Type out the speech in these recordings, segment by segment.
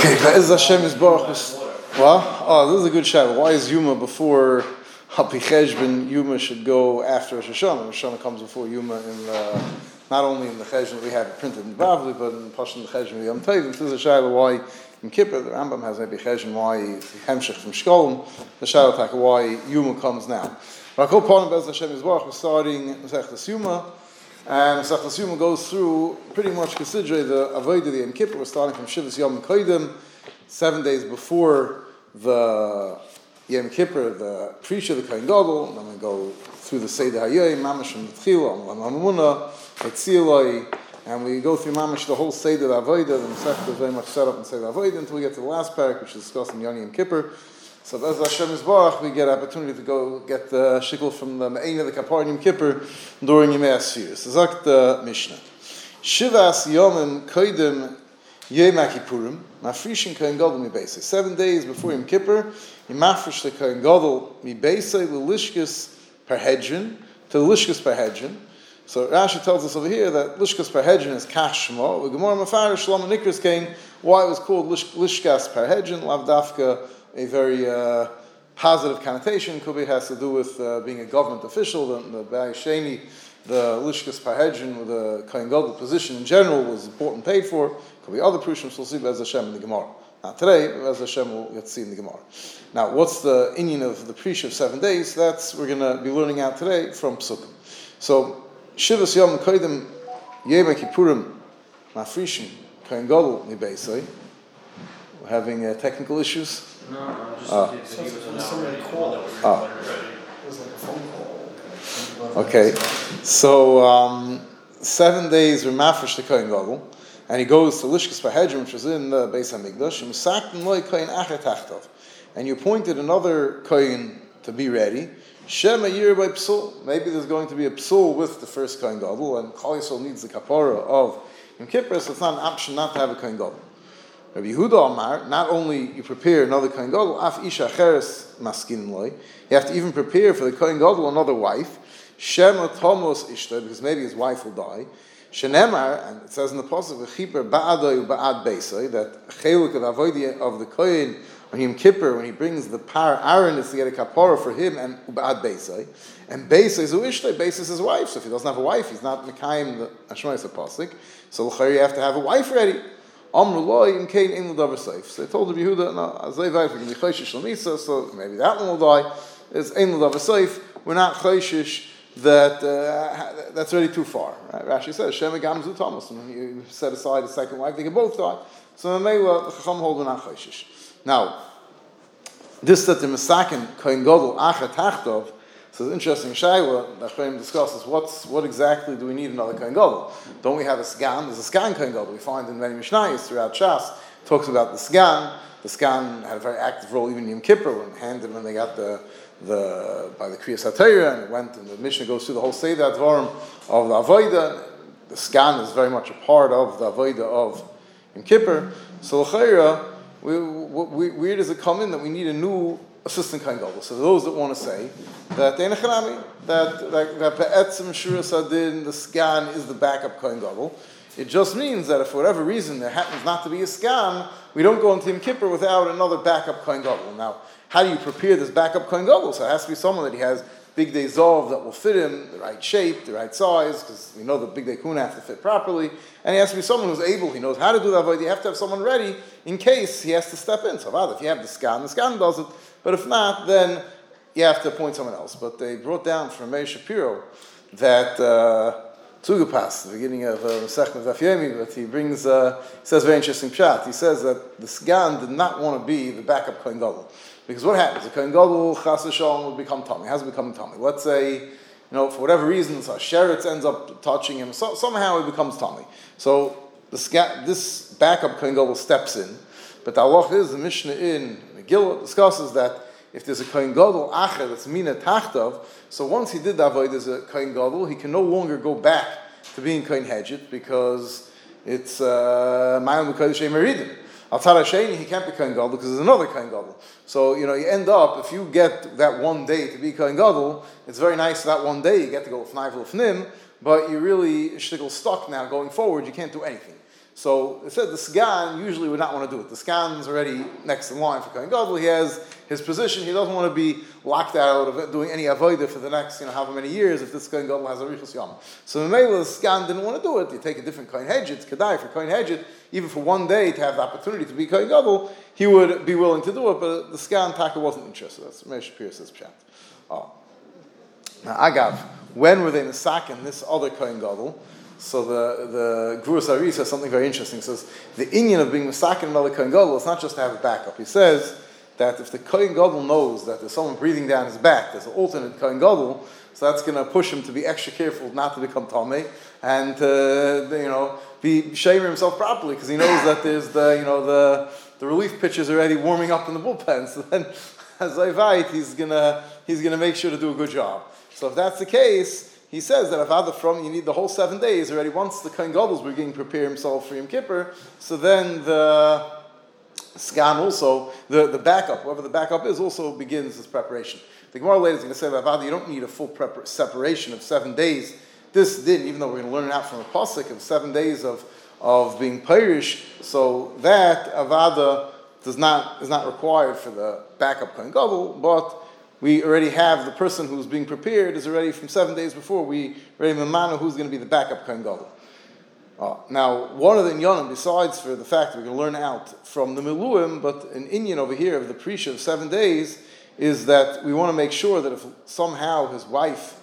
Okay, Be'ez Hashem is Baruch. What? Oh, this is a good shot. Why is Yuma before Hapi Cheshbon? Yuma should go after Rosh Hashanah. Rosh Hashanah comes before Yuma in the, not only in the Cheshbon that we have it printed in Bavli, but in Pashon the Cheshbon Yom Tov. This is a shayla why in Kippur the Rambam has maybe Cheshbon why Hemshech from Shkolm. The shayla taka why Yuma comes now. Call upon Be'ez Hashem is Baruch. We're starting Masechtas Yuma. And Masechtas Yuma goes through pretty much consider the Avodah the Yom Kippur. We're starting from Shivas Yom Koidim, seven days before the Yom Kippur, the Prisha, the Kohen Gadol, and then we go through the Seder Hayoy, Mamash from the Tchil, Amamuna, Etziloi, and we go through Mamash the whole Seder Avodah, the Masechta is very much set up in Seder Avodah until we get to the last parak, which is discussed in Yom Kippur. So as Hashem is Baruch, we get an opportunity to go get the shikl from the Me'ena, the Kapar Yom Kippur, during Yemei Asir. So Zak the Mishnah. Shivas Yomim Koidim Yom Kippurim, Mafrishin Kohen Gadol Mi Beisei. Seven days before Yom Kippur, you mafresh the Kohen Gadol Mi Beisei, Lishkis Perhedrin, to the Lishkis Perhedrin. So Rashi tells us over here that Lishkas Perhedrin is Kashma. The Gemara Mafarish Shlomo Nikras came, why it was called Lishkas Perhedrin, Lavdafka a very uh, positive connotation. Could be has to do with uh, being a government official. The, the Sheni, the Lishkas Pahedrin, with the Kohen position in general was important, paid for. Could be other Prushim, we'll see Bez Hashem in the Gemara. Not today, but Bez Hashem we'll get to see in the Gemara. Now, what's the inyan of the Prish of seven days? That's we're going to be learning out today from Psukim. So, Shivas Yom Koidim Yema Kippurim Mafrishim Kohen Gadol Nibeisai. We're having uh, technical issues. No, no, just Ah. if he was not Somebody called. Ah. It was like a phone call. Okay, so um, seven days were mafresh the Kohen Gadol, and he goes to Lishkas Pahedrim, which was in the Beis Hamikdash, and Misaktin loy Kohen Achet Tachtov, and you appointed another Kohen to be ready. Shema Yir by Psul. Maybe there's going to be a Psul with the first Kohen Gadol, and Kol Yisrael needs the kapara of Yom Kippur, so it's not an option not to have a Kohen Gadol. Rabbi Yehuda Amar, not only you prepare another Kohen Gadol, af isha cheres maskin loy, you have to even prepare for the Kohen Gadol another wife, Shema Tomos Ishta, because maybe his wife will die. Shenemar, and it says in the Pasuk, V'chiper ba'adoi ba'ad beisai, that cheluk of avodia of the Kohen on Yom Kippur, when he brings the par Aaron is to get a kapara for him and ba'ad beisai. And beisai is Ishta, beisai is his wife, so if he doesn't have a wife, he's not Mekayim the Ashmois Pasuk. So l'chayr you have to have a wife ready. Amru loy im kain in the safe. So they told Rabbi Yehuda, no, vayf, we're going to be l'misa, so maybe that one will die. It's ein l'davar safe. We're not chayshish that uh, that's already too far. Right? Rashi says, Shem gamzu Thomas, and you set aside a second wife, they can both die. So the Mela, the Chacham hold we're not chayshish. Now, this that the Masakin Kohen Gadol Achat Tachtov, so it's interesting Shaila Chaim discusses what's what exactly do we need another Kohen Gadol? Don't we have a Sgan? There's a Sgan Kohen Gadol we find in many Mishnayos throughout Shas talks about the Sgan. The Sgan had a very active role even in Yom Kippur when handed when they got the the by the Kriyas HaTorah and went and the Mishnah goes through the whole Seder Advarim of the Avodah. The Sgan is very much a part of the Avodah of Yom Kippur. So L'chaira, we, we, where does it come in that we need a new assistant Kohen Gadol? So those that want to say that the that that that Be'etzim Shuras Adin, the scan is the backup Kohen Gadol. It just means that if for whatever reason there happens not to be a scan, we don't go into Yom Kippur without another backup Kohen Gadol. Now, how do you prepare this backup Kohen Gadol? So it has to be someone that he has big day Zov that will fit him, the right shape, the right size, because we know the big day Kuna have to fit properly. And he has to be someone who's able, he knows how to do that, but you have to have someone ready in case he has to step in. So if you have the scan, the scan does it. But if not, then you have to appoint someone else. But they brought down from Meir Shapiro that uh, the beginning of uh, Masech uh, but he brings, uh, he says very interesting pshat. He says that the sgan did not want to be the backup Kohen Gadol. Because what happens? The Kohen Gadol, Chas v'shalom, will become tummy. Has become tummy. Let's say, you know, for whatever reason, so Sheretz ends up touching him. So, somehow he becomes tummy. So the this backup Kohen Gadol steps in. But the halach is, the Mishnah in Megillah discusses that if there's a Kohen Gadol acher that's mina tachtav, so once he did that avoid as a Kohen Gadol, he can no longer go back to being Kohen Hedget because it's uh, Mayim Kodesh Meridim. Al Sheni, he can't be Kohen Gadol because there's another Kohen Gadol. So, you know, you end up, if you get that one day to be Kohen Gadol, it's very nice that one day you get to go with Fnai Fnim, but you really shtickle stuck now going forward, you can't do anything. So it said the Sgan usually would not want to do it. The Sgan's already next in line for Kohen Gadol. He has his position. He doesn't want to be locked out of doing any avodah for the next, you know, however many years if this Kohen Gadol has a Richus Yom. So Mamela, the Sgan didn't want to do it. You take a different Kohen Hedget, Kedai for Kohen Hedget, even for one day to have the opportunity to be Kohen Gadol, he would be willing to do it, but the Sgan Taka wasn't interested. That's Meir Shapir says Pshat. Oh. Now, Agav, when were they in this other Kohen Gadol? So the the Guru says something very interesting. He says the inyan of being misakin another Kohen Gadol is not just to have a backup. He says that if the Kohen Gadol knows that there's someone breathing down his back, there's an alternate Kohen Gadol, so that's going to push him to be extra careful not to become Tomei and uh, you know be shaving himself properly because he knows that there's the you know the the relief pitchers already warming up in the bullpen. So then, as I fight, he's gonna he's gonna make sure to do a good job. So if that's the case, he says that Avada from you need the whole seven days already. Once the Kohen is beginning to prepare himself for Yom Kippur, so then the scan also the, the backup, whatever the backup is, also begins this preparation. The Gemara later is going to say that Avada, you don't need a full prep- separation of seven days. This didn't even though we're going to learn it out from a pasuk of seven days of of being Pirish, so that Avada does not is not required for the backup Kohen Gadol, but we already have the person who's being prepared is already from seven days before. We already mamana who's going to be the backup kohen gadol. Uh, now, one of the inyanim, besides for the fact that we can learn out from the miluim, but an inyan over here of the prisha of seven days is that we want to make sure that if somehow his wife,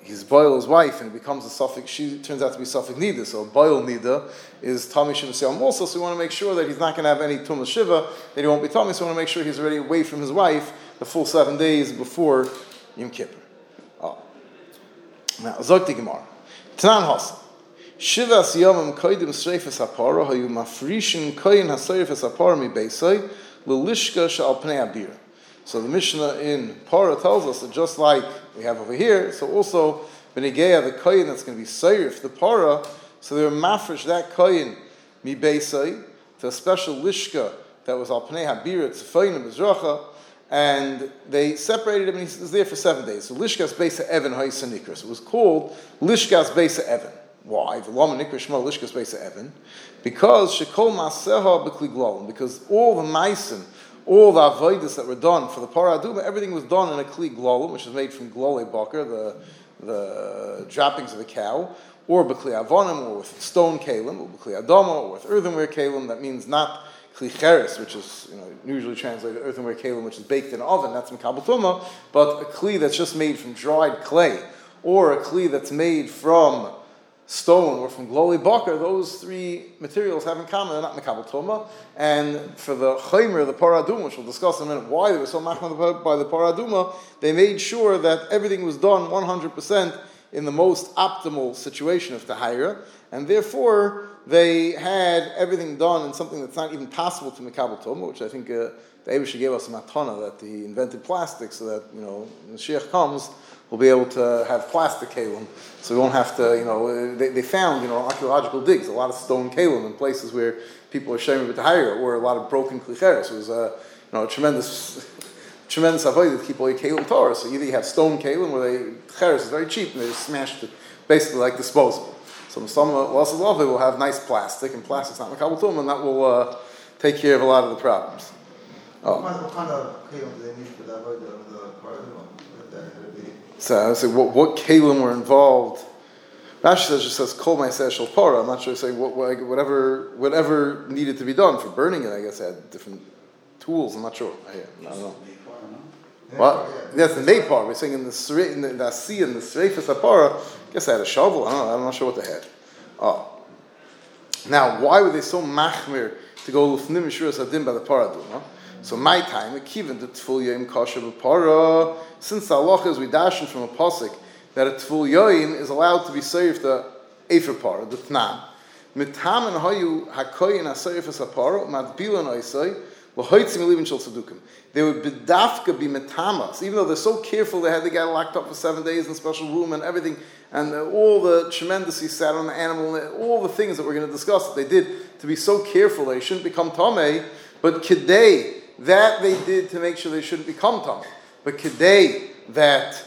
his boil his wife, and it becomes a suffix, she turns out to be suffix nida, so boil nida is Tommy Shiva also, so we want to make sure that he's not going to have any tumah shiva, that he won't be Tommy, so we want to make sure he's already away from his wife the full seven days before Yom Kippur. Oh. Now, Zog Gemara. Tanan Hasan. Shivas Yomim Koidim Sreifes Hapara Hayu Mafrishin Koyin HaSreifes Hapara Mi Beisai Lelishka Shal Pnei. So the Mishnah in Para tells us that just like we have over here, so also Benegeya, the Koyin that's going to be Seirif, the Para, so they're mafresh that Koyin Mi Beisai to a special Lishka that was Al Pnei Habir, Tzefayim Mizracha, and they separated him, and he was there for seven days. So Lishkas Besa Evan Haisa Nikras. It was called Lishkas Besa Evan. Why? V'lama Nikras Shmo Lishkas Besa Evan. Because Shekol Maseha B'kli Because all the Meisim, all the avodas that were done for the paraduma, everything was done in a kli which is made from glole bakar, the, the droppings of the cow, or b'kli avonim, or with stone kalim, or b'kli adama, or with earthenware kalim. That means not kli which is you know, usually translated earthenware kalim, which is baked in an oven, that's makabel but a kli that's just made from dried clay, or a kli that's made from stone or from gloli bakar, those three materials have in common, they're not makabel. And for the chaymer, the paraduma, which we'll discuss in a minute, why they were so machmad by the paraduma, they made sure that everything was done 100% in the most optimal situation of tahira, and therefore they had everything done in something that's not even possible to Mikabel Toma, which I think uh, the Abisha gave us a matana that he invented plastic so that, you know, when the Sheikh comes, we'll be able to have plastic kalim. So we won't have to, you know, they, they found, you know, archaeological digs, a lot of stone kalim in places where people are sharing with higher, or a lot of broken klicheres. Was a, you know, a tremendous, tremendous avoid to keep all your kalim Torah. So either you have stone kalim where they, cheres is very cheap and they just smashed it, basically like disposable. So some of love will have nice plastic, and plastic's not makabel tum, and that will uh, take care of a lot of the problems. Oh. What kind of kalim do they need for that? So, so what, what kalim were involved? Rashi says just says kol ma'aseh para. I'm not sure. Say what, whatever whatever needed to be done for burning it. I guess I had different tools. I'm not sure. I, I don't know. What? Yes, the Nepar. We're saying in the in the, the sea in the Sreifas Apara. I guess they had a shovel. I don't know. I'm not sure what they had. Oh. Now, why were they so machmir to go lufnim mishuras hadim by the paraduma? So my time, kiven the tful yoim kosher b'para. Since the halacha is we dashin from a posik that a tful is allowed to be saved the efer para, the tnan. Mitam and hayu hakoyin asayif as apara matbilan oisay they would bedafka be metamas, even though they're so careful they had the guy locked up for seven days in a special room and everything, and uh, all the tremendous he sat on the animal, all the things that we're going to discuss that they did to be so careful they shouldn't become tame, but kidei, that they did to make sure they shouldn't become tame. But kidei, that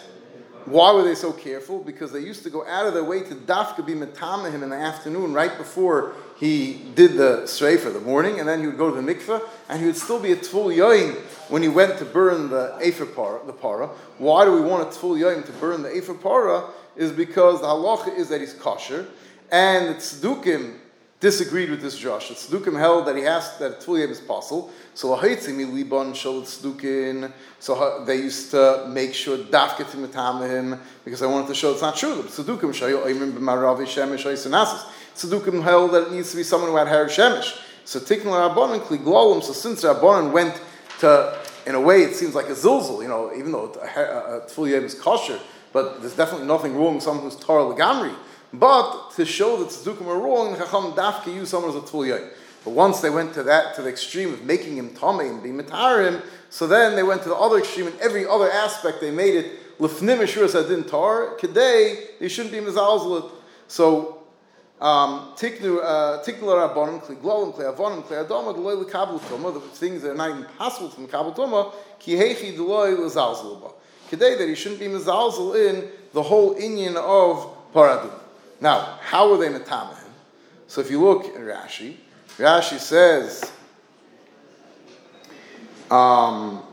why were they so careful? Because they used to go out of their way to dafka be metamahim in the afternoon, right before he did the streifa the morning, and then he would go to the mikveh, and he would still be a tful yoim when he went to burn the efer para, the para. Why do we want a tful yoim to burn the efer para? Is because the halacha is that he's kosher, and the tzdukim disagreed with this Josh. The tzdukim held that he asked that tful yoim is possible. So lahaitzim liban shal tzdukin. So they used to make sure dafket him because I wanted to show it's not true. The tzdukim shayu oimrim b'maravi shemesh oisanasis. Tzedukim held that it needs to be someone who had Her Shemesh. So Tikn Rabbanon Kliglolim, so since Rabbanon went to, in a way, it seems like a zilzal, you know, even though a Tful Yem is kosher, but there's definitely nothing wrong with someone who's Torah Lagamri. But to show that Tzedukim are wrong, Chacham Dafka use someone as a Tful But once they went to that, to the extreme of making him Tomei and being Matarim, so then they went to the other extreme, in every other aspect they made it, Lefnim Ashuras Adin Tar, Kedei, they shouldn't be Mizalzalit. So um, tiknu uh, rabbanim kli glolim kli avonim kli adoma deloy lekabel tuma the things that are not even possible from kabel tuma ki hechi deloy lezalzel ba today that he shouldn't be mezalzel in the whole inyan of paradim now how were they metamahim so if you look in Rashi Rashi says um,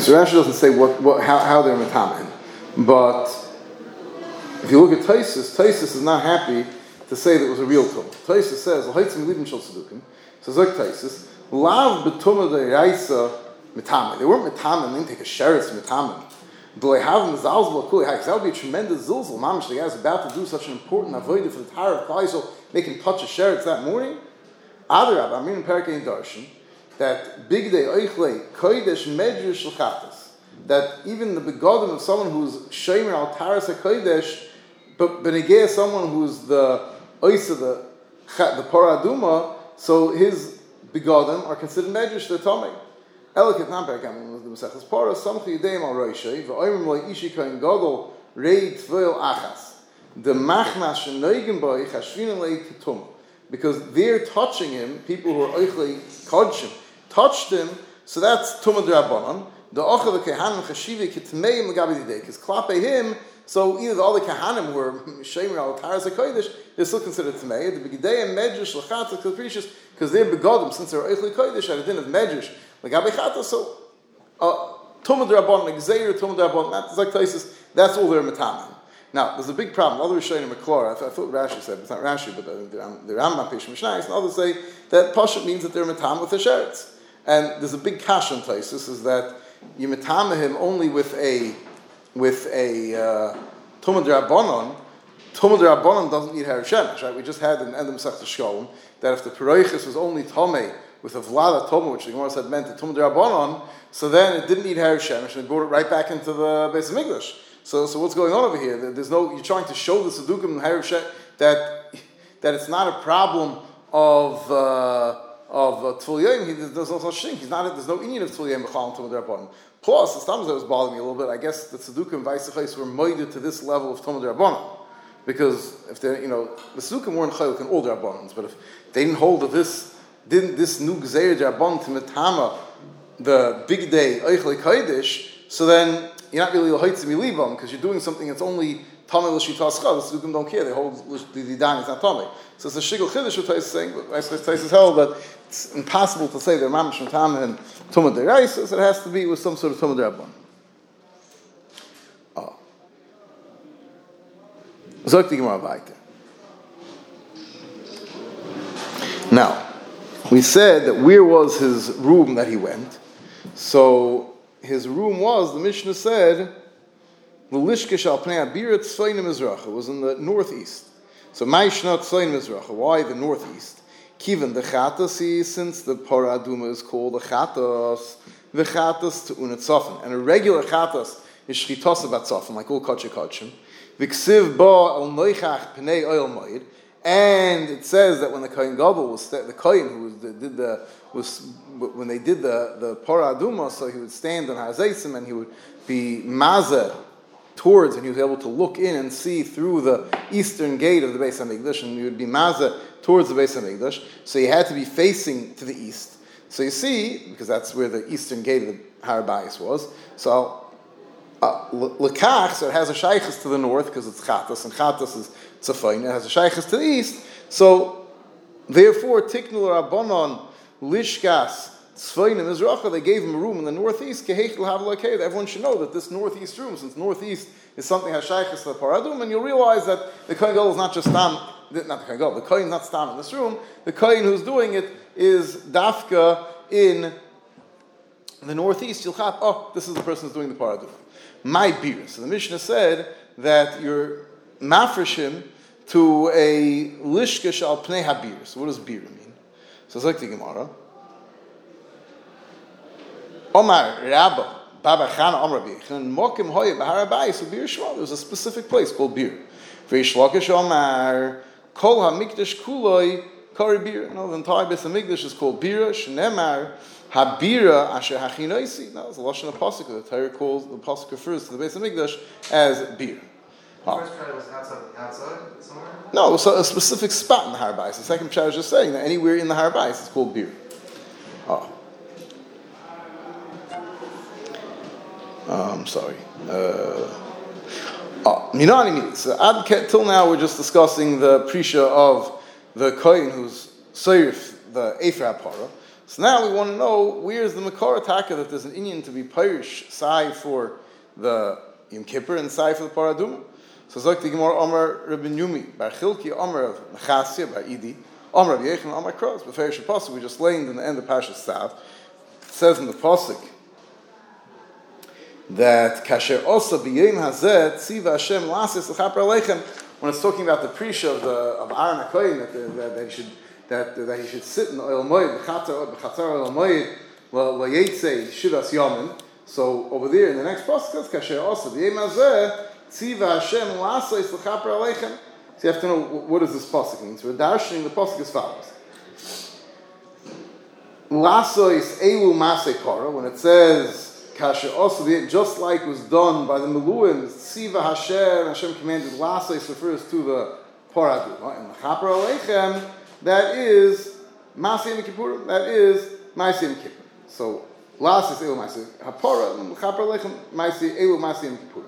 So Rashi doesn't say what, what how, how they're matamin, but if you look at Taisus, Taisus is not happy to say that it was a real tum. Taisus says, "L'haitzim libim shel tzedukim." So like Taisus, "Lav betuma de mitamin." They weren't mitamin. They didn't take a have mezalzel kuli That would be a tremendous zilzal. Mamish, the guy's about to do such an important avodah for the Torah of Klai, him touch a sheretz that morning. Adarab, I mean in Perkei Darshan that big day oichle kodesh medrash l'chatas. That even the begodim of someone who's shomer al taras kodesh, but benegeh someone who's the oisa the the paraduma, so his begodim are considered medrash the tomei. Amin the mesechus samchi al roishay v'oimim godol rei achas. The machmas shenoigim boi lei ketum. Because they're touching him, people who are oichle kodshim, touched him, so that's Tumah Rabbanon. The the Kehanim Chashivi Kitmei Magabi Didei, because Klape him, so either all the other Kehanim were Shemer al Taras HaKodesh, they're still considered Tmei. The Begidei and Medrash Lachatz Kaprishis, because they're begodim, since they're Eichli Kodesh, at din of Medrash, Magabi Chata, so uh, Tumah Rabbanon, Exeir Tumah Rabbanon, that's like Taisis, that's all they're Matamim. Now, there's a big problem. Others say in McClure, I, thought Rashi said, it's not Rashi, but the Rambam Peshim Mishnayis, and others say that Pashat means that they're Matam with the Sheretz. And there's a big cash in place. This is that you metame him only with a with a uh, tumad rabbanon. Tumad rabbanon doesn't need her right? We just had in Endem Sech that if the peroichis was only tome with a vlada tome, which the Gemara said meant the tumad rabbanon, so then it didn't need her shemesh and it brought it right back into the base of English. So, so what's going on over here? There's no you're trying to show the sedukim and that that it's not a problem of. Uh, of uh, Tful he, there's no such thing. He's not, there's no inyan of Tful Yom B'chal Tumah Rabbanon. Plus, the Stams that was bothering me a little bit, I guess the Tzedukah and were moided to this level of Tumah Rabbanon. Because if they, you know, the Tzedukah weren't Chaylik in all Rabbanons, but if they didn't hold that this, didn't this new Gzeir Rabban to Metama, the big day, Eichle Kaidish, so then you're not really Lahitzim Ilibam, because you're doing something that's only Tamei l'shitas The Tzedukah don't care. They hold the Didan is not Tamei. So it's a shigul chiddush what is saying. But Tais held that it's impossible to say they're mamish from Tamei and Tumah Derais. So it has to be with some sort of Tumah Derabban. Oh. Ah. Zog weiter. Now, we said that where was his room that he went? So his room was, the Mishnah said, the Lishkish al Pnei Abirat Tzvayim Mizracha was in the northeast. So Maishna Tzvayim Mizracha. Why the northeast? Kivan the Chatas since the Paraduma is called the Chatas, the Chatas to Unatzofim. And a regular Chatas is Shchitos Batzofim, like all Kachik Kachim. Viksiv Ba al Noichach Pnei Oil Moed. And it says that when the Kohen Gadol was the Kohen who was, did the was when they did the the paraduma, so he would stand on Hazaisim and he would be mazeh towards, and he was able to look in and see through the eastern gate of the Beis Hamikdash, and he would be mazah towards the Beis Hamikdash. So he had to be facing to the east. So you see, because that's where the eastern gate of the Har was. So uh, lekach, so it has a shaykhs to the north because it's chatas, and chatas is tzafayin. It has a shaykhs to the east. So therefore, tiknul rabbanon lishkas tzfayin and Mizracha, they gave him a room in the northeast. Everyone should know that this northeast room, since northeast is something has shaykhs to the paradum, and you'll realize that the kohen is not just stam, not the kohen the kohen is not stam in this room. The kohen who's doing it is dafka in the northeast. You'll have, oh, this is the person who's doing the paradum my beer. So the Mishnah said that you're mafreshim to a lishka shal pnei habir. So what does beer mean? So it's like the Gemara. Omar Rabba Bar Bar Chana Omar Bichan Mokim Hoya Baharabai. So beer shmal. There's a specific place called beer. Reish Lakish Omar Kol HaMikdash Kuloi Kari beer. No, the entire Beth Hamikdash is called beer. Shnemar Habira asher hachinoisi. No, it's a lashon of pasuk. The Torah calls the pasuk refers to the base of Mikdash as beer. The first pshat was outside, outside somewhere. No, it's a, specific spot in the Harbais. The second pshat is just saying that anywhere in the Harbais it's called beer. Oh. I'm sorry. Uh, oh, you know what I mean? So, till now, we're just discussing the prisha of the kohen who's soyrif, the Ephra Parah. So now we want to know where's the Makar Taka that there's an inyan to be Pirish Sai for the Yom Kippur and Sai for the Paradum. So Zok the Gemara Omer Rabbi Yumi, Bar Chilki Omer of Mechasya, Bar Idi, Omer of Yechon, Omer Kroz, Beferish Pasuk, we just laid in the end of Pasha. It says in the Pasuk that Kasher Osa B'Yim Hazet Tziva Hashem Lasis L'Chaper Aleichem, when it's talking about the Prisha of, the, of Aaron HaKoyin, that, that, that he should that, that he should sit in oil moed, b'chatzar oil moed, l'yetze shivas yamin. So over there in the next process, kasher also the hazeh tziva Hashem la'asais l'chaper aleichem. So you have to know what does this pasuk mean. So dashing the pasuk as follows. Lasois elu masei para, when it says kasher also, just like was done by the Meluim, tziva Hashem, Hashem commanded lasois refers to the paradu. And l'chaper aleichem, that is Masim Kippurim, that is Maisim Kippur. So, last is Elu Maisim Hapora, Chapar Lechem, Maisi, Elu Maisim Kippurim.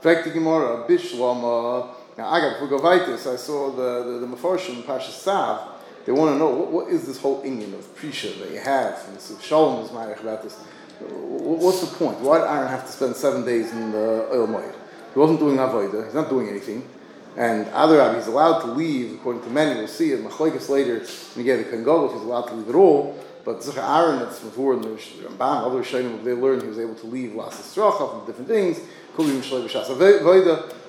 In fact, the Gemara, Bishlama, now I got Vugavaitis, I saw the, the, the Mefarshim, Pasha Sav, they want to know what, what is this whole inyan of Prisha that you have, and so Shalom is Ma'arech about this. What's the point? Why did Aaron have to spend seven days in the oil moed? He wasn't doing Avodah, he's not doing anything. And other he's allowed to leave, according to many, we'll see it, Machlekes later, you get the Kangol, he's allowed to leave at all. But Zechar Aaron, that's before in the Ramban, other Shainim, they learned he was able to leave Las Estracha from different things,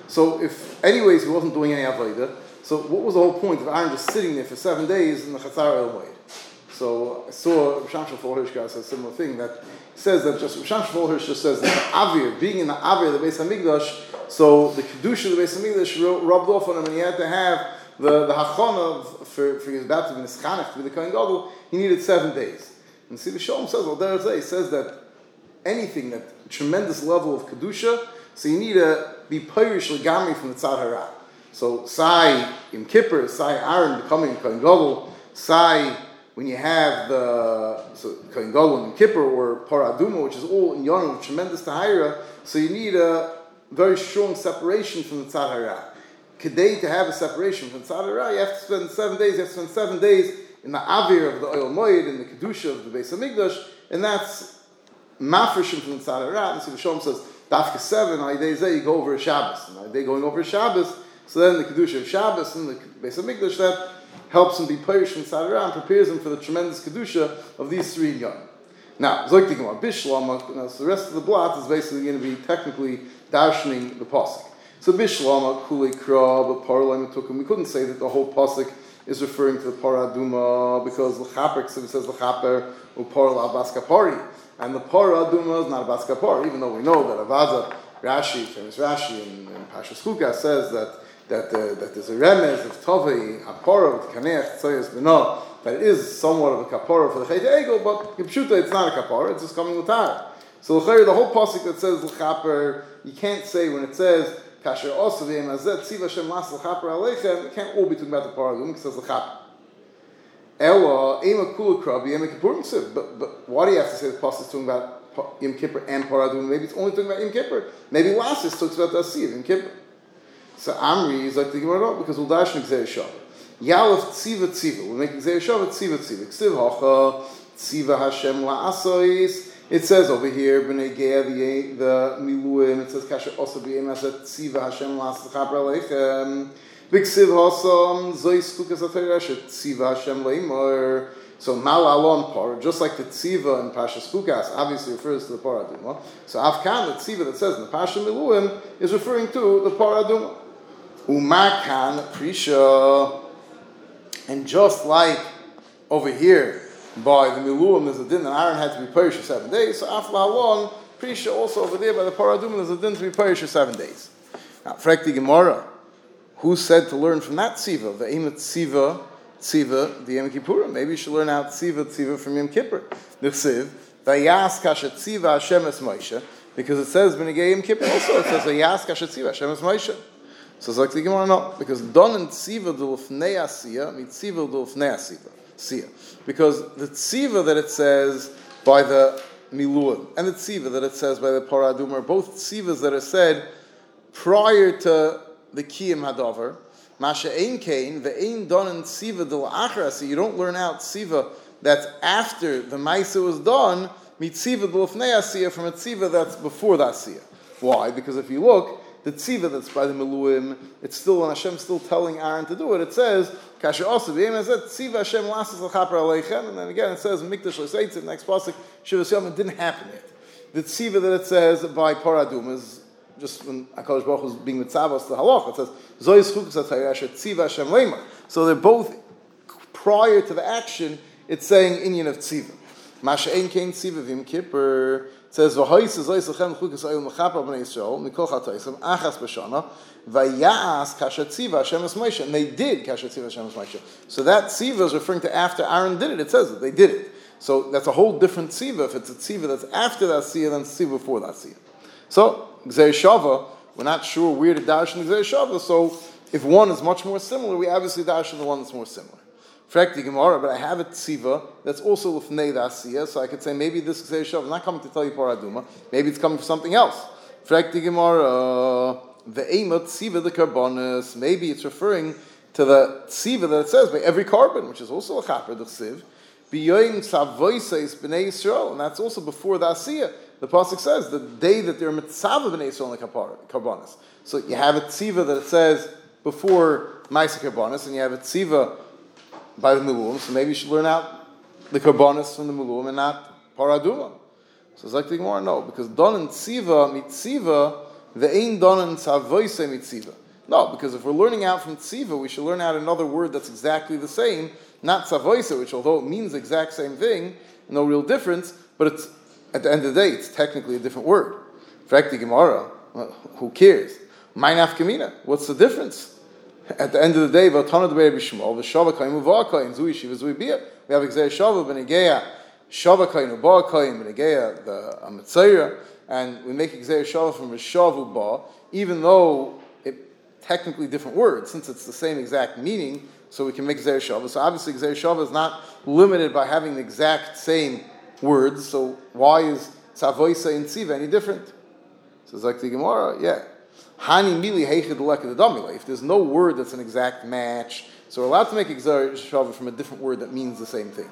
so if, anyways, he wasn't doing any Avodah, so what was the whole point of Aaron just sitting there for seven days in the Chatzar El So I saw Risham Shafal Hirsch says a similar thing that says that just Risham Shafal Hirsch just says that the Avir, being in the Avir, the Beis Hamikdash, so the kedusha of the Beis Hamikdash rubbed off on him, and he had to have the the hachana for for his about to be nischanech to be the kohen gadol. He needed seven days. And see, the Shalom says, well, there he says that anything that tremendous level of kedusha, so you need to be pirish legami from the tzad hara. So sai in Kippur, sai Aaron becoming kohen gadol, sai when you have the so kohen gadol in Kippur or paraduma, which is all in of tremendous tahira, so you need a very strong separation from the Tzad Kedei to have a separation from Tzad Hara, you have to spend seven days, you have to spend seven days in the Avir of the Oil Moed, in the Kedusha of the Beis HaMikdash, and that's mafreshim from the Tzad Hara. And so the Shalom says, Dafka 7, Aydei you go over Shabbos. And they going over Shabbos, so then the Kedusha of Shabbos and the Beis HaMikdash, that helps him be Pirish from Tzad Hara and prepares him for the tremendous Kedusha of these three young. Now, Gemara, Bishlam, so the rest of the blot is basically going to be technically darshaning the pasuk. So Bishlama Kuli Krab Parlam Tukum. We couldn't say that the whole pasuk is referring to the Paraduma because L'chaper says L'chaper Uparla Baskapari. And the Paraduma is not a Baskapari, even though we know that Avada, Rashi, famous Rashi in, in Pasha Skuka says that that, uh, that there's a remez of Tovei, Hapara, with Kanech, Tzoyas Beno, that is somewhat of a kapara for the Chet Ego, but in Pshuta it's not a kapara, it's just coming with tar. So the whole pasuk that says l'chaper, you can't say when it says kasher also the azet tziva shem las l'chaper aleichem, it can't all be talking about the paragum because says l'chaper. Ela ema kula krab yem kippurim But but why do you have to say the pasuk is talking about Yom Kippur and Paraduma. Maybe it's only talking about Yom Kippur. Maybe Lasis talks about the Asiyah Yom Kippur. So Amri is like the Gemara because we'll dash in Gzei Shabbat. Yalef Tziva Tziva. We'll make Gzei Shabbat Tziva Tziva. Ksiv Hacha Tziva Hashem La'asois. It says over here, B'nei Geah, the, the Miluim, it says, Kasher also b'yem as a Tziva Hashem La'as L'chaper Aleichem. V'ksiv Hasam Zois Chukas HaTeresh, Tziva Hashem Le'imor. So Mal Alon Par, just like the Tziva in Pashas Chukas, obviously refers to the Paraduma. So Afkan, the Tziva that says in the Pasha Miluim, is referring to the Paraduma. Umakan Prisha. And just like over here, by the Miluim, there's a din that Aaron had to be Perish for seven days. So after Afla Alon, Prisha also over there by the Paraduma, there's a din to be Perish for seven days. Now, Frekti Gemara, who said to learn from that Tziva? The Emet Tziva, Tziva, the Yom Kippur. Maybe you should learn out Tziva, Tziva from Yom Kippur. Nechsiv, Vayas Kasha Tziva Hashem Es Moshe, because it says Benegay Yom Kippur also, it says Vayas Kasha Tziva Hashem Es Moshe. So it's like the Gemara, no, because Don and Tziva Dulfnei Asiya, meet Tziva Dulfnei Asiya. Because the Tziva that it says by the Miluim and the Tziva that it says by the Paradum are both Tzivas that are said prior to the Kiyim Hadavar. Masha Ein Kain, the Ein Don and Tziva Dul Achra, you don't learn out Tziva that's after the Maisa was done, meet Tziva Dulfnei Asiya from a Tziva that's before the Asiya. Why? Because if you look, the tziva that's by the Miluim, it's still when Hashem's still telling Aaron to do it. It says, "Kasher also the said tziva Hashem lasses l'chaper aleichem," and then again it says, "Mikdash l'seitzim." Next pasuk, Shivas Yom. It didn't happen yet. The tziva that it says by Paradum is just when Hakadosh Baruch was being mitzavos the halach. It says, "Zoyis chukas tziva Hashem leimar." So they're both prior to the action. It's saying Inyan of tziva. Masha ein kein tziva vim kippur says v'hois is ois lechem chukas oyel mechaper b'nei Yisrael mikol chatoisim achas b'shana vayas kasha tziva Hashem es Moshe and they did kasha tziva Hashem es Moshe. So that tziva is referring to after Aaron did it. It says that they did it. So that's a whole different tziva. If it's a tziva that's after that tziva than tziva before that tziva. So Gzei Shava, we're not sure where to dash in Gzei Shava. So if one is much more similar, we obviously dash in the one that's more similar. Frekti Gemara, but I have a tziva that's also lufnei asiya, so I could say maybe this Ksei Shav is not coming to tell you paraduma, maybe it's coming for something else. Frekti Gemara, the ema tziva the carbonis, maybe it's referring to the tziva that it says by every carbon, which is also a chaper the tziv. Biyoim tzavoises b'nei Yisrael, and that's also before the asiya. The pasuk says the day that they're mitzvah b'nei Yisrael in the carbonis. So you have a tziva that it says before Maisa carbonis, and you have a tziva by the Miluim, so maybe you should learn out the Karbonis from the Miluim and not Paraduma. So it's like the Gemara, no, because Don and Tziva, Mitziva, the Ein Don and Tzavoise Mitziva. No, because if we're learning out from Tziva, we should learn out another word that's exactly the same, not Tzavoise, which although it means the exact same thing, no real difference, but it's, at the end of the day, it's technically a different word. Frekti Gemara, who cares? Mainaf Kamina, what's the difference? At the end of the day. We have Gzei Shava B'Negeya, Shava Kaim Uva'Kaim, B'Negeya, the uh, Amitzaira, and we make Gzei Shava from V'Shavu Ba, even though it technically different words, since it's the same exact meaning, so we can make Gzei Shava. So obviously Gzei Shava is not limited by having the exact same words, so why is Tzavoisa and Tziva any different? So it's like the Gemara, yeah. Hani mili If there's no word that's an exact match, so we're allowed to make exar from a different word that means the same thing.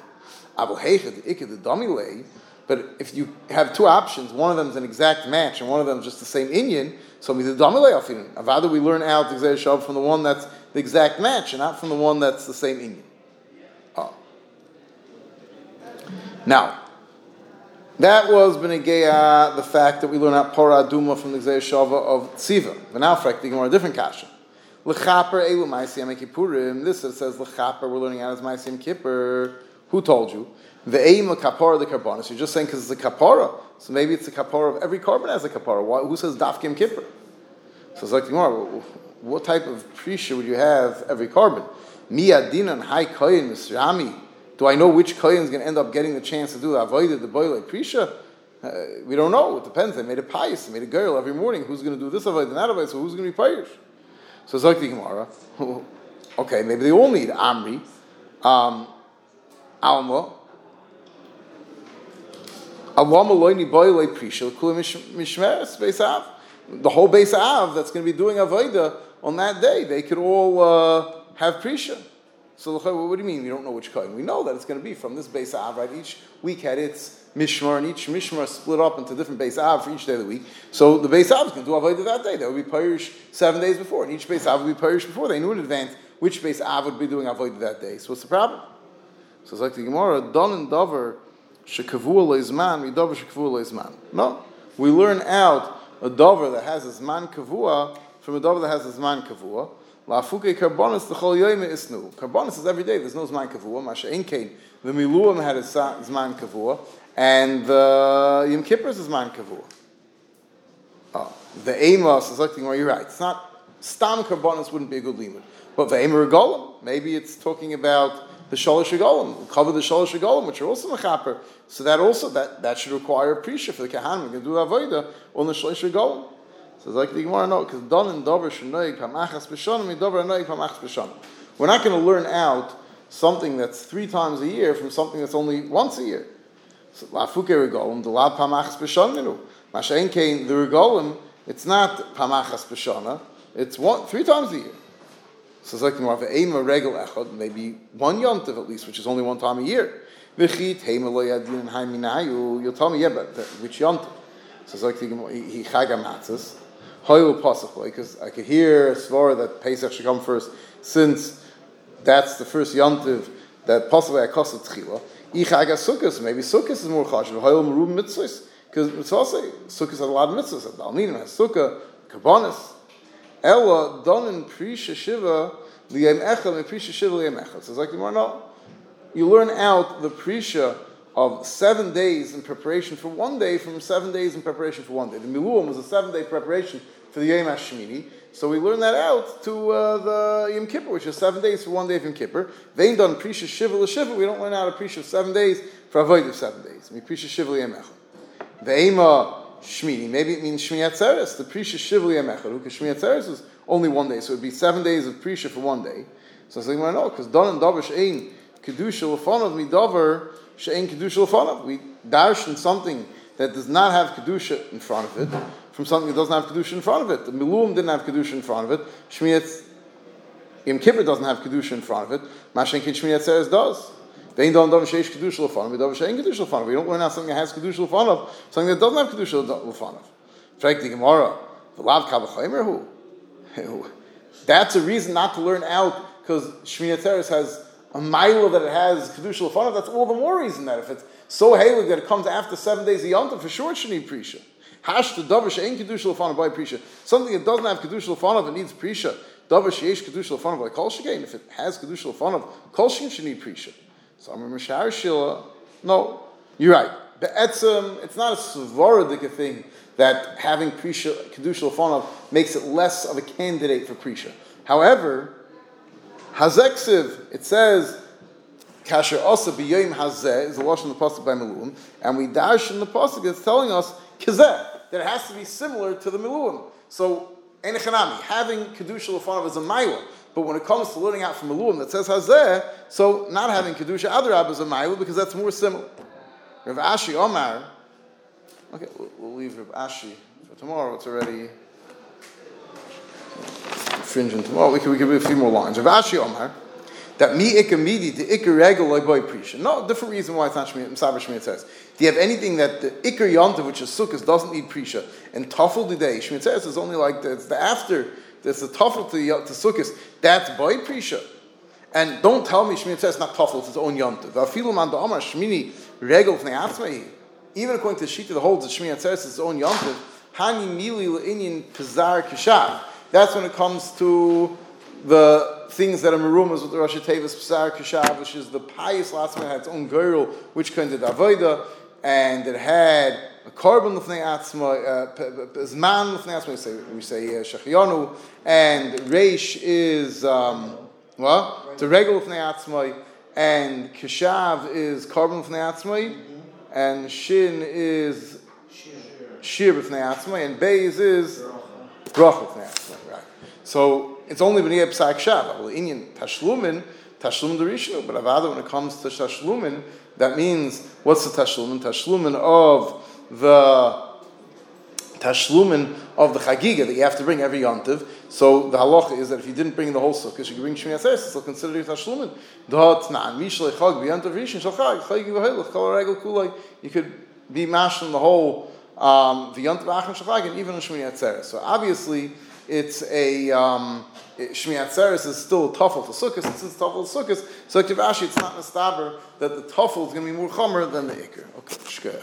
But if you have two options, one of them is an exact match and one of them is just the same inyan, so we the damile afinin. Avada we learn out the exar from the one that's the exact match and not from the one that's the same inyan. Oh. Ah. Now, that was Benegeya, the fact that we learn out Pora Duma from the Gzei Shava of Tziva. But now, frankly, more a different kasha. L'chaper elu ma'asiyam kippurim. This it says l'chaper. We're learning out as ma'asiyam kippur. Who told you? The aim of kapara the karbonis. You're just saying because it's a kapara. So maybe it's a kapara of every carbon has a kapara. Why, who says dafkim kippur? So it's like more. What type of prisha would you have every carbon? Miyadinan hai koyin misrami. Do I know which kohen is going to end up getting the chance to do the avodah, the boy like prisha? Uh, we don't know. It depends. They made a pious. They made a girl every morning. Who's going to do this avodah and that avodah? So who's going to be pious? So it's like the Gemara. okay, maybe they all need Amri, um, Alma. The whole base av that's going to be doing avoda on that day, they could all uh, have prisha. So what do you mean? We don't know which kohen. We know that it's going to be from this base av, right? Each week had its mishmar, and each mishmar split up into different base av for each day of the week. So the base av is going to do avodah that day. They would be parish seven days before, and each base av would be parish before. They knew in advance which base av would be doing avodah that day. So what's the problem? So it's like the Gemara, don and dover shekavua leizman, we dover shekavua leizman. No, we learn out a dover that has a zman kavua from a dover that has a zman kavua. La'afuke karbonis the chol yoyme isnu. Karbonis is every day. There's no zman kavua. Masha inkein. The miluim had a zman kavua, and the yom kippur is zman kavua. Oh, the amos is like where you're right. It's not stam karbonis wouldn't be a good limit, but the emer golem maybe it's talking about the shalosh golem, cover the shalosh golem, which are also mechaper. So that also that, that should require a prisha for the kahan. Going to do avoda on the shalosh golem. So it's like the Gemara no, because don and dover shenoig pamachas b'shonim, dover noig pamachas b'shonim. We're not going to learn out something that's three times a year from something that's only once a year. So lafuke regolim, the lab pamachas b'shonim. Mashain kain the regolim. It's not pamachas b'shona. It's one three times a year. So it's like you have a regal echad, maybe one yontiv at least, which is only one time a year. You'll tell me, yeah, but which yontiv? So it's like he chaga matzahs. Hoyul pasach because I could hear a svara that Pesach should come first, since that's the first yontiv that possibly I cost tchila. Ichaga sukkahs, maybe sukkahs is more chashiv. Hoyul merub mitzvahs because mitzvah sukkahs have a lot of mitzvahs. Dalminim has sukkah, kabbanis. Ella donin prisha shiva liyem echad and prisha shiva liyem echad. So it's like no. You learn out the prisha of seven days in preparation for one day from seven days in preparation for one day. The miluim was a seven day preparation for the Yom HaShemini. So we learn that out to uh, the Yom Kippur, which is seven days for one day of Yom Kippur. Done Prisha Shiva L'Shiva. We don't learn out a Prisha of seven days for Avoid of seven days. We Prisha Shiva. The Ema Shmini. Maybe it means Shmini Atzeres. The Prisha Shivli Emechadu, because Shmini Atzeres is only one day, so it would be seven days of Prisha for one day. So I was like, well, no, because Don and Davar Shein Kedusha Lefanav Midavar Shein Kedusha Lefanav. We darshan something that does not have Kedusha in front of it from something that doesn't have Kedusha in front of it. The Miluim didn't have Kedusha in front of it. Shmini Yom Kippur doesn't have Kedusha in front of it. Mashen Kin Shmini Atzeres does. They don't sheish kedusha lefanav. We don't. We don't learn out something that has kedusha lefanav. Something that doesn't have kedusha lefanav. Fact the Gemara, the lav kavachomer who. That's a reason not to learn out because Shmini Atzeres has a mile that it has kedusha lefanav. That's all the more reason that if it's so halig that it comes after seven days of yom for sure it should need prisha. Hash the davar she'en kedusha lefanav by prisha. Something that doesn't have kedusha lefanav it needs prisha. Davar she'esh kedusha lefanav by kol shegain. If it has kedusha lefanav, kol shegain should need prisha. So I'm a Mishar Shila. No, you're right. Etzem, it's not a svaradik thing that having Prisha, Kedusha Lefonov makes it less of a candidate for Prisha. However, Hazeksiv, it says, Kasher Osa B'yoyim Hazeh is a wash in the Pasuk by Miluim, and we dash in the Pasuk, it's telling us, Kazeh, that it has to be similar to the Miluim. So, Enechanami, having Kedusha Lefonov is a Mailah, but when it comes to learning out from Eluim that says Hazeh, so not having Kedusha Adarab is a Mailu because that's more similar. Rav Ashi Omar, okay, we'll, we'll leave Rav Ashi for tomorrow. It's already fringing tomorrow. We can, we can read a few more lines. Rav Ashi Omar, that mi ikamidi the ikar like boy prisha. No different reason why it's not shmiyat. Misaber shmiyat says. Do you have anything that the ikar yontav, which is sukkahs, doesn't need prisha, and tafel today shmiyat says is only like the, it's the after there's a tafel to, to sukkahs. That's boy prisha. And don't tell me Shmini says not tafel, it's its own yontiv. Afilu man da'amar Shmini regel v'nei Even according to the Shita that holds that Shmini says its own yontiv, hani mili le'inyin pizar kishav. That's when it comes to the things that are marumas with the Rosh Tevis Pizar Kishav, which is the pious last one had its own girl, which kind of avoida, and it had a korban lefnei atzma, zman lefnei atzma. We say we say uh, shechionu, and reish is um, what to regel lefnei atzma, and kishav is korban lefnei atzma, and shin is shir lefnei atzma, and beis is So it's only b'niyah psak shav. Inyan tashlumin Tashlumin Darishnu, but Avada, when it comes to Tashlumin, that means, what's the Tashlumin? Tashlumin of the Tashlumin of the Chagiga that you have to bring every Yontiv. So the halacha is that if you didn't bring the whole sukkah, you could bring Shmini Atzeres, it's still considered your Tashlumin. Dot Na'an, Mishle Chag, B'yantav Rishon, Shalchag, Chag Kol Regel Kulai, you could be mashing the whole um, even on Shmini Atzeres. So obviously, it's a um, Shmini Atzeres is still a tuffle for sukkahs, it's tuffle for sukkahs, so Kivashi, it's not mistaber that the tuffle is going to be more chomer than the ikar. Okay.